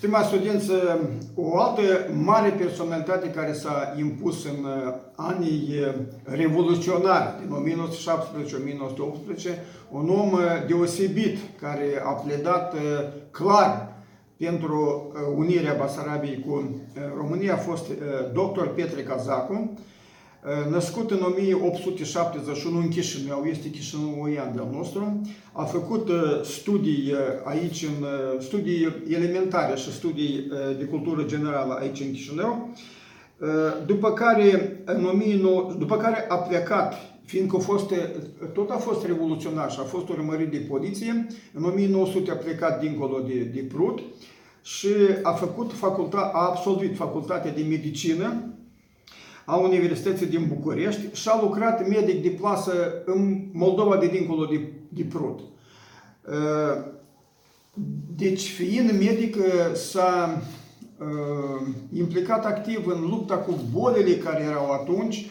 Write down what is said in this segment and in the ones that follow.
Stimați studenți, o altă mare personalitate care s-a impus în uh, anii uh, revoluționari din 1917-1918, un om uh, deosebit care a pledat clar pentru unirea Basarabiei cu România a fost dr. Petre Cazacu, Născut în 1871 în Chișinău, este chișinăuian de-al nostru, a făcut studii aici, în, studii elementare și studii de cultură generală aici în Chișinău, după care, în 19, după care a plecat, fiindcă a fost, tot a fost revoluționar și a fost urmărit de poliție, în 1900 a plecat dincolo de, de Prut și a făcut facultate, a absolvit facultatea de medicină a Universității din București și a lucrat medic de plasă în Moldova de dincolo de, de Prut. Uh, deci, fiind medic, uh, s-a uh, implicat activ în lupta cu bolile care erau atunci,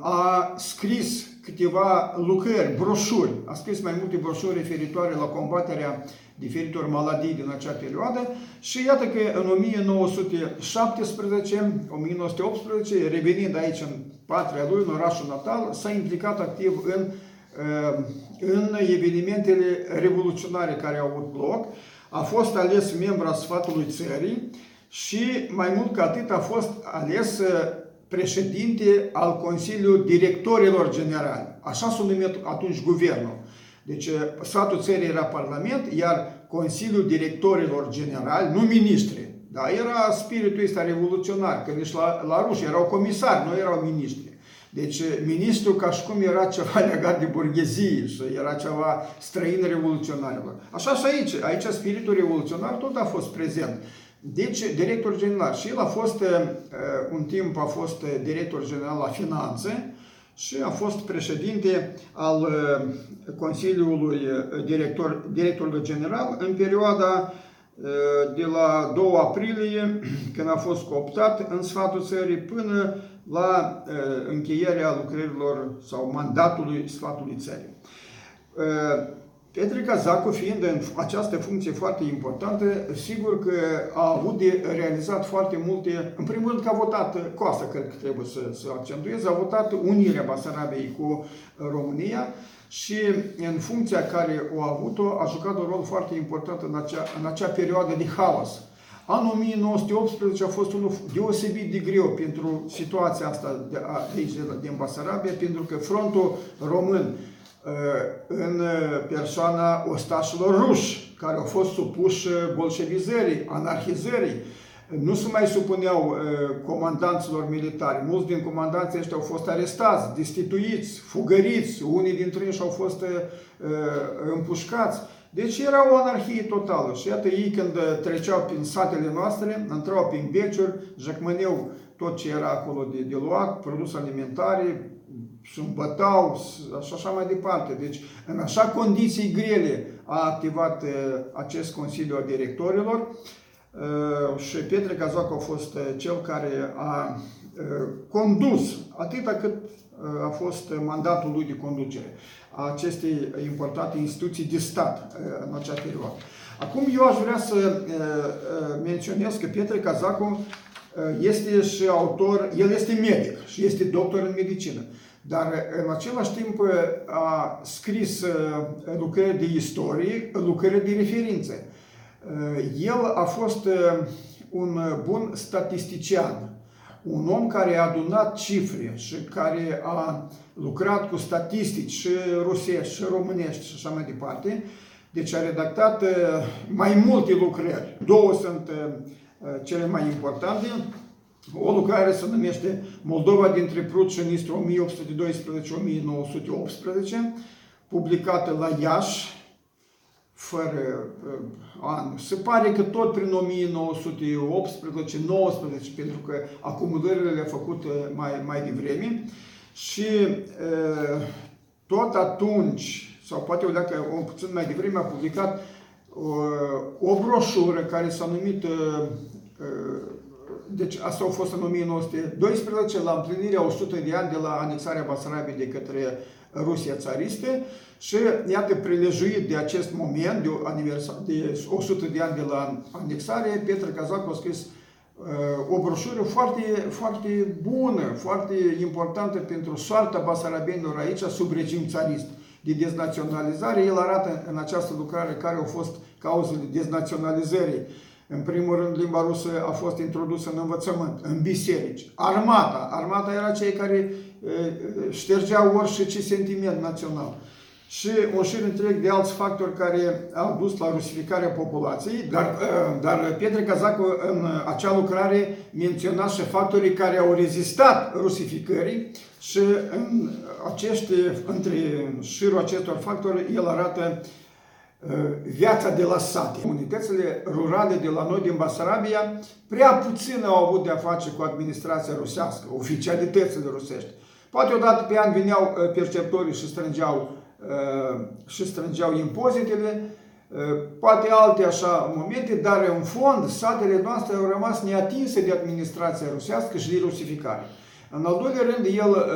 a scris câteva lucrări, broșuri, a scris mai multe broșuri referitoare la combaterea diferitor maladii din acea perioadă și iată că în 1917, 1918, revenind aici în patria lui, în orașul natal, s-a implicat activ în, uh, în evenimentele revoluționare care au avut loc, a fost ales membru al sfatului țării și mai mult ca atât a fost ales uh, președinte al Consiliului Directorilor Generali. Așa s-a numit atunci guvernul. Deci uh, sfatul țării era Parlament, iar Consiliul Directorilor Generali, nu ministri, da, era spiritul ăsta revoluționar, că nici la, la ruși erau comisari, nu erau ministri. Deci uh, ministrul ca și cum era ceva legat de burghezie și era ceva străin revoluționarilor. Așa și aici, aici spiritul revoluționar tot a fost prezent. Deci, director general. Și el a fost, uh, un timp a fost director general la finanțe și a fost președinte al uh, Consiliului uh, director, directorului general în perioada de la 2 aprilie, când a fost cooptat în sfatul țării, până la încheierea lucrărilor sau mandatului sfatului țării. Petre Cazacu, fiind în această funcție foarte importantă, sigur că a avut de realizat foarte multe, în primul rând că a votat, cu asta cred că trebuie să, să accentuez, a votat unirea Basarabiei cu România și în funcția care o a avut-o, a jucat un rol foarte important în acea, în acea perioadă de haos. Anul 1918 a fost unul deosebit de greu pentru situația asta de, de aici, din Basarabia, pentru că frontul român Uh, în persoana ostașilor ruși, care au fost supuși bolșevizării, anarhizării. Nu se mai supuneau uh, comandanților militari. Mulți din comandanții ăștia au fost arestați, destituiți, fugăriți, unii dintre ei au fost uh, împușcați. Deci era o anarhie totală și iată ei când treceau prin satele noastre, intrau prin beciuri, jacmăneau tot ce era acolo de, de luat, produse alimentare, și îmbătau și așa mai departe. Deci, în așa condiții grele a activat uh, acest Consiliu al Directorilor uh, și Petre Cazac a fost uh, cel care a condus atâta cât a fost mandatul lui de conducere a acestei importante instituții de stat în acea perioadă. Acum eu aș vrea să menționez că Petre Cazacu este și autor, el este medic și este doctor în medicină. Dar în același timp a scris lucrări de istorie, lucrări de referință. El a fost un bun statistician, un om care a adunat cifre și care a lucrat cu statistici și rusești și românești și așa mai departe. Deci a redactat mai multe lucrări. Două sunt cele mai importante. O lucrare se numește Moldova dintre Prut și Nistru 1812-1918, publicată la Iași, fără uh, an. Se pare că tot prin 1918-19, pentru că acumulările le-a făcut uh, mai, mai devreme. Și uh, tot atunci, sau poate o dacă o puțin mai devreme, a publicat uh, o broșură care s-a numit uh, uh, deci asta a fost în 1912, la împlinirea 100 de ani de la anexarea Basarabiei de către Rusia țariste și iată prilejuit de acest moment, de, aniversar, de 100 de ani de la anexare, Petre Cazacu a scris uh, o broșură foarte, foarte bună, foarte importantă pentru soarta basarabenilor aici sub regim țarist de deznaționalizare. El arată în această lucrare care au fost cauzele deznaționalizării. În primul rând, limba rusă a fost introdusă în învățământ, în biserici. Armata. Armata era cei care ștergeau orice sentiment național. Și un șir întreg de alți factori care au dus la rusificarea populației, dar, dar Pietre Cazacu în acea lucrare menționa și factorii care au rezistat rusificării și în acești, între șirul acestor factori el arată viața de la sate. Comunitățile rurale de la noi din Basarabia prea puțin au avut de-a face cu administrația rusească, oficialitățile rusești. Poate odată pe an vineau perceptorii și strângeau, și strângeau impozitele, poate alte așa momente, dar în fond satele noastre au rămas neatinse de administrația rusească și de rusificare. În al doilea rând, el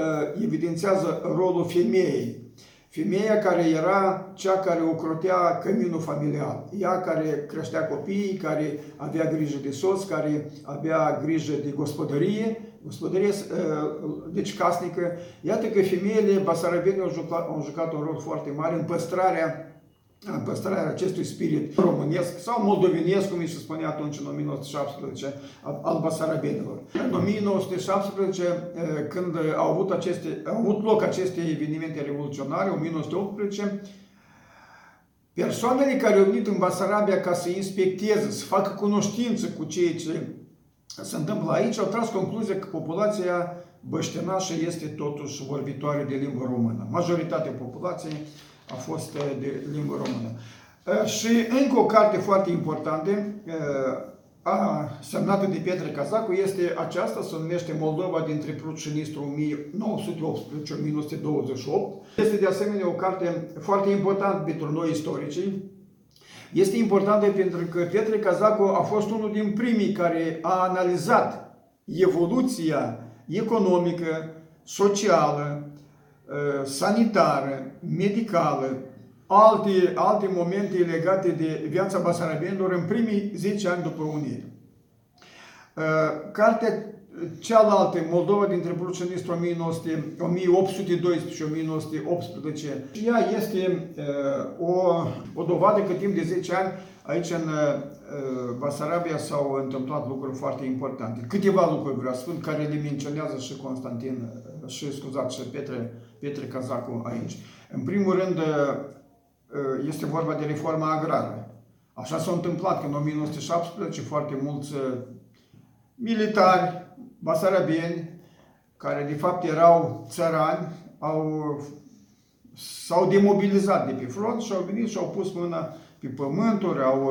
evidențiază rolul femeii Femeia care era cea care ocrotea căminul familial, ea care creștea copiii, care avea grijă de soț, care avea grijă de gospodărie, gospodărie uh, deci casnică. Iată că femeile basarabene au jucat, au jucat un rol foarte mare în păstrarea în păstrarea acestui spirit românesc sau moldovenesc, cum se spunea atunci în 1917, al basarabenilor. În 1917, eh, când au avut, aceste, au avut loc aceste evenimente revoluționare, 1918, persoanele care au venit în Basarabia ca să inspecteze, să facă cunoștință cu ceea ce se întâmplă aici, au tras concluzia că populația băștenașă este totuși vorbitoare de limbă română. Majoritatea populației a fost uh, de limbă română. Uh, și încă o carte foarte importantă, uh, a, semnată de Pietre Cazacu, este aceasta, se numește Moldova dintre Prut și Nistru 1918-1928. Este de asemenea o carte foarte importantă pentru noi istoricii. Este importantă pentru că Pietre Cazacu a fost unul din primii care a analizat evoluția economică, socială, Uh, sanitară, medicală, alte, alte momente legate de viața basarabienilor în primii 10 ani după unire. Uh, cartea cealaltă, Moldova dintre Prucenistru 1812 și 1918, și ea este uh, o, o dovadă că timp de 10 ani aici în Basarabia s-au întâmplat lucruri foarte importante. Câteva lucruri vreau să spun, care le menționează și Constantin și, scuzați, și Petre, Petre Cazacu aici. În primul rând, ă, ă, este vorba de reforma agrară. Așa s-a întâmplat că în 1917 foarte mulți ă, militari, basarabieni, care de fapt erau țărani, au, s-au demobilizat de pe front și au venit și au pus mâna pe pământuri, au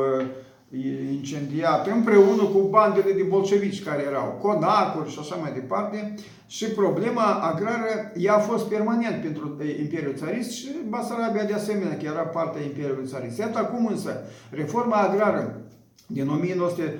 incendiat împreună cu bandele de bolșevici care erau, conacuri și așa mai departe. Și problema agrară, ea a fost permanent pentru Imperiul Țarist și Basarabia de asemenea, că era partea Imperiului Țarist. Iată acum însă, reforma agrară din 1900,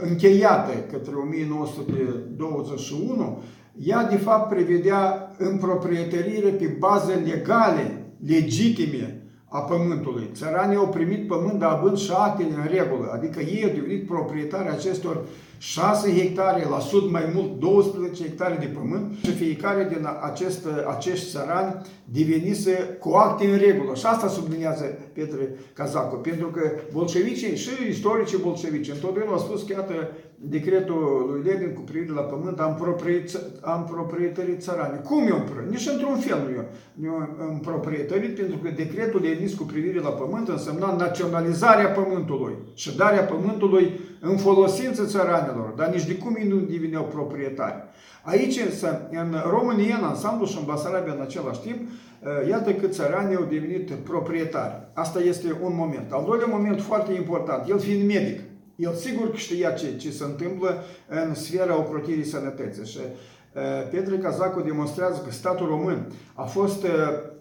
încheiată către 1921, ea de fapt prevedea împroprietărire pe baze legale, legitime, a pământului. Țăranii au primit pământ, dar având și actele în regulă, adică ei au devenit proprietari acestor 6 hectare, la sud mai mult 12 hectare de pământ și fiecare din acest, acești țărani devenise cu acte în regulă. Și asta sublinează Petre Cazacu, pentru că bolșevicii și istoricii bolșevici întotdeauna au spus că iată decretul lui Lenin cu privire la pământ am, propriet, am proprietărit țărani. Cum eu Nici într-un fel nu eu, eu am proprietărit, pentru că decretul Lenin cu privire la pământ însemna naționalizarea pământului și darea pământului în folosință țăranilor, dar nici de cum ei nu deveneau proprietari. Aici însă, în România, în ansamblu și în Basarabia în același timp, eh, iată că țăranii au devenit proprietari. Asta este un moment. Al doilea moment foarte important, el fiind medic, el sigur că știa ce, ce se întâmplă în sfera ocrotirii sănătății și uh, Petre Cazacu demonstrează că statul român a fost uh,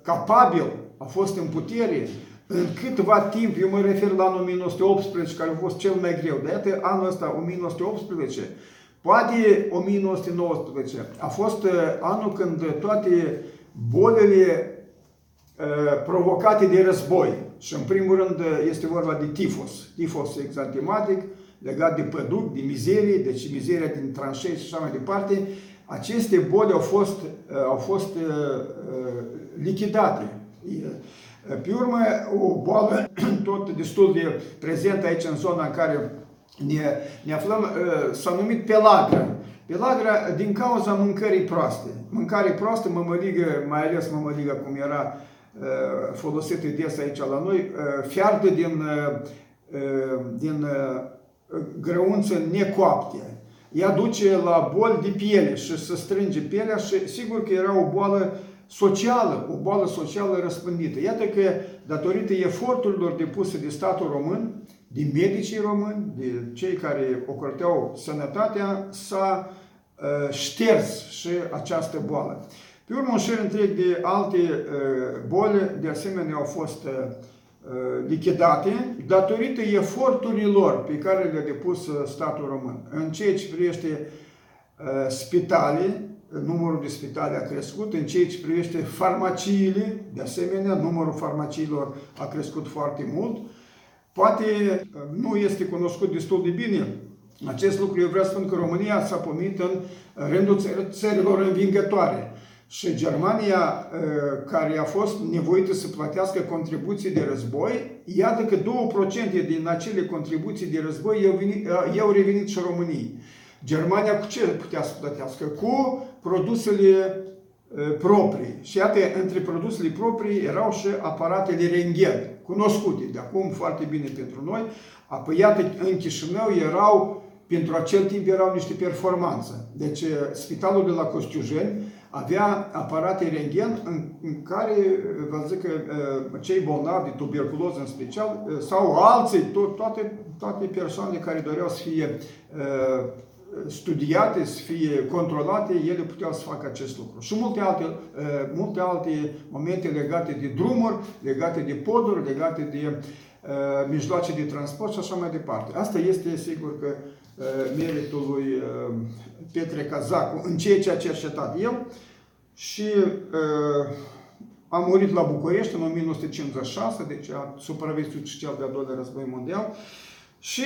capabil, a fost în putere în câtva timp, eu mă refer la anul 1918, care a fost cel mai greu, dar iată anul ăsta, 1918, poate 1919, a fost uh, anul când toate bolile provocate de război. Și în primul rând este vorba de tifos. Tifos exantematic, legat de păduc, de mizerie, deci mizeria din tranșei și așa mai departe. Aceste boli au fost, au fost lichidate. Pe urmă, o boală tot destul de prezentă aici în zona în care ne, ne aflăm, s-a numit pelagră. Pelagra din cauza mâncării proaste. Mâncare proastă, mămăligă, mai ales mămăligă cum era folosită des aici la noi, fiartă din, din grăunță necoapte. Ea duce la boli de piele și se strânge pielea și sigur că era o boală socială, o boală socială răspândită. Iată că, datorită eforturilor depuse de statul român, de medicii români, de cei care ocroteau sănătatea, s-a uh, șters și această boală. Pe urmă, un șir întreg de alte uh, boli, de asemenea, au fost uh, lichidate datorită eforturilor pe care le-a depus statul român. În ceea ce privește spitale, numărul de spitale a crescut, în ceea ce privește farmaciile, de asemenea, numărul farmaciilor a crescut foarte mult. Poate nu este cunoscut destul de bine acest lucru, eu vreau să spun că România s-a pomit în rândul țărilor învingătoare. Și Germania, care a fost nevoită să plătească contribuții de război, iată că 2% din acele contribuții de război i-au, venit, i-au revenit și României. Germania cu ce putea să plătească? Cu produsele proprii. Și iată, între produsele proprii erau și aparatele renghen, cunoscute de acum foarte bine pentru noi. Apoi, iată, în Chișinău erau, pentru acel timp erau niște performanțe. Deci, spitalul de la Costiujeni avea aparate renghen în, în care, vă zic că cei bolnavi de tuberculoză în special, sau alții, to toate, toate persoanele care doreau să fie studiate, să fie controlate, ele puteau să facă acest lucru. Și multe alte, uh, multe alte momente legate de drumuri, legate de poduri, legate de uh, mijloace de transport și așa mai departe. Asta este sigur că uh, meritul lui Petre Cazacu în ceea ce a cercetat el și a murit la București în 1956, deci a supraviețuit și cel de-al doilea război mondial. Și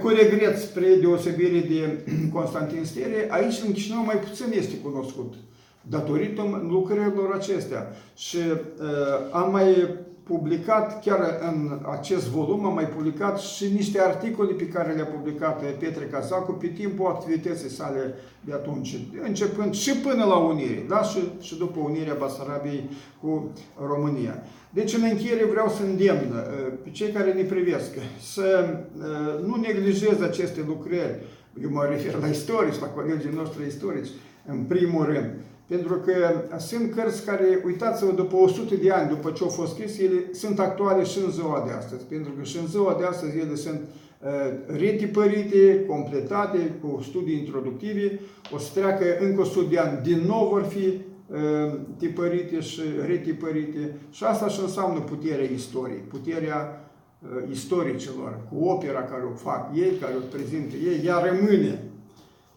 cu regret, spre deosebire de Constantin Stere, aici în Chișinău mai puțin este cunoscut, datorită lucrărilor acestea. Și uh, am mai publicat, chiar în acest volum, am mai publicat și niște articole pe care le-a publicat Petre Cazacu pe timpul activității sale de atunci, începând și până la unire, da? și, și după unirea Basarabiei cu România. Deci, în încheiere, vreau să îndemn uh, pe cei care ne privesc să uh, nu neglijeze aceste lucrări. Eu mă refer la istorici, la colegii noștri istorici, în primul rând. Pentru că sunt cărți care, uitați-vă, după 100 de ani, după ce au fost scrise, ele sunt actuale și în ziua de astăzi. Pentru că și în ziua de astăzi ele sunt uh, retipărite, completate cu studii introductive. O să treacă încă 100 de ani, din nou vor fi uh, tipărite și retipărite. Și asta și înseamnă puterea istoriei, puterea uh, istoricilor, cu opera care o fac ei, care o prezintă ei, ea rămâne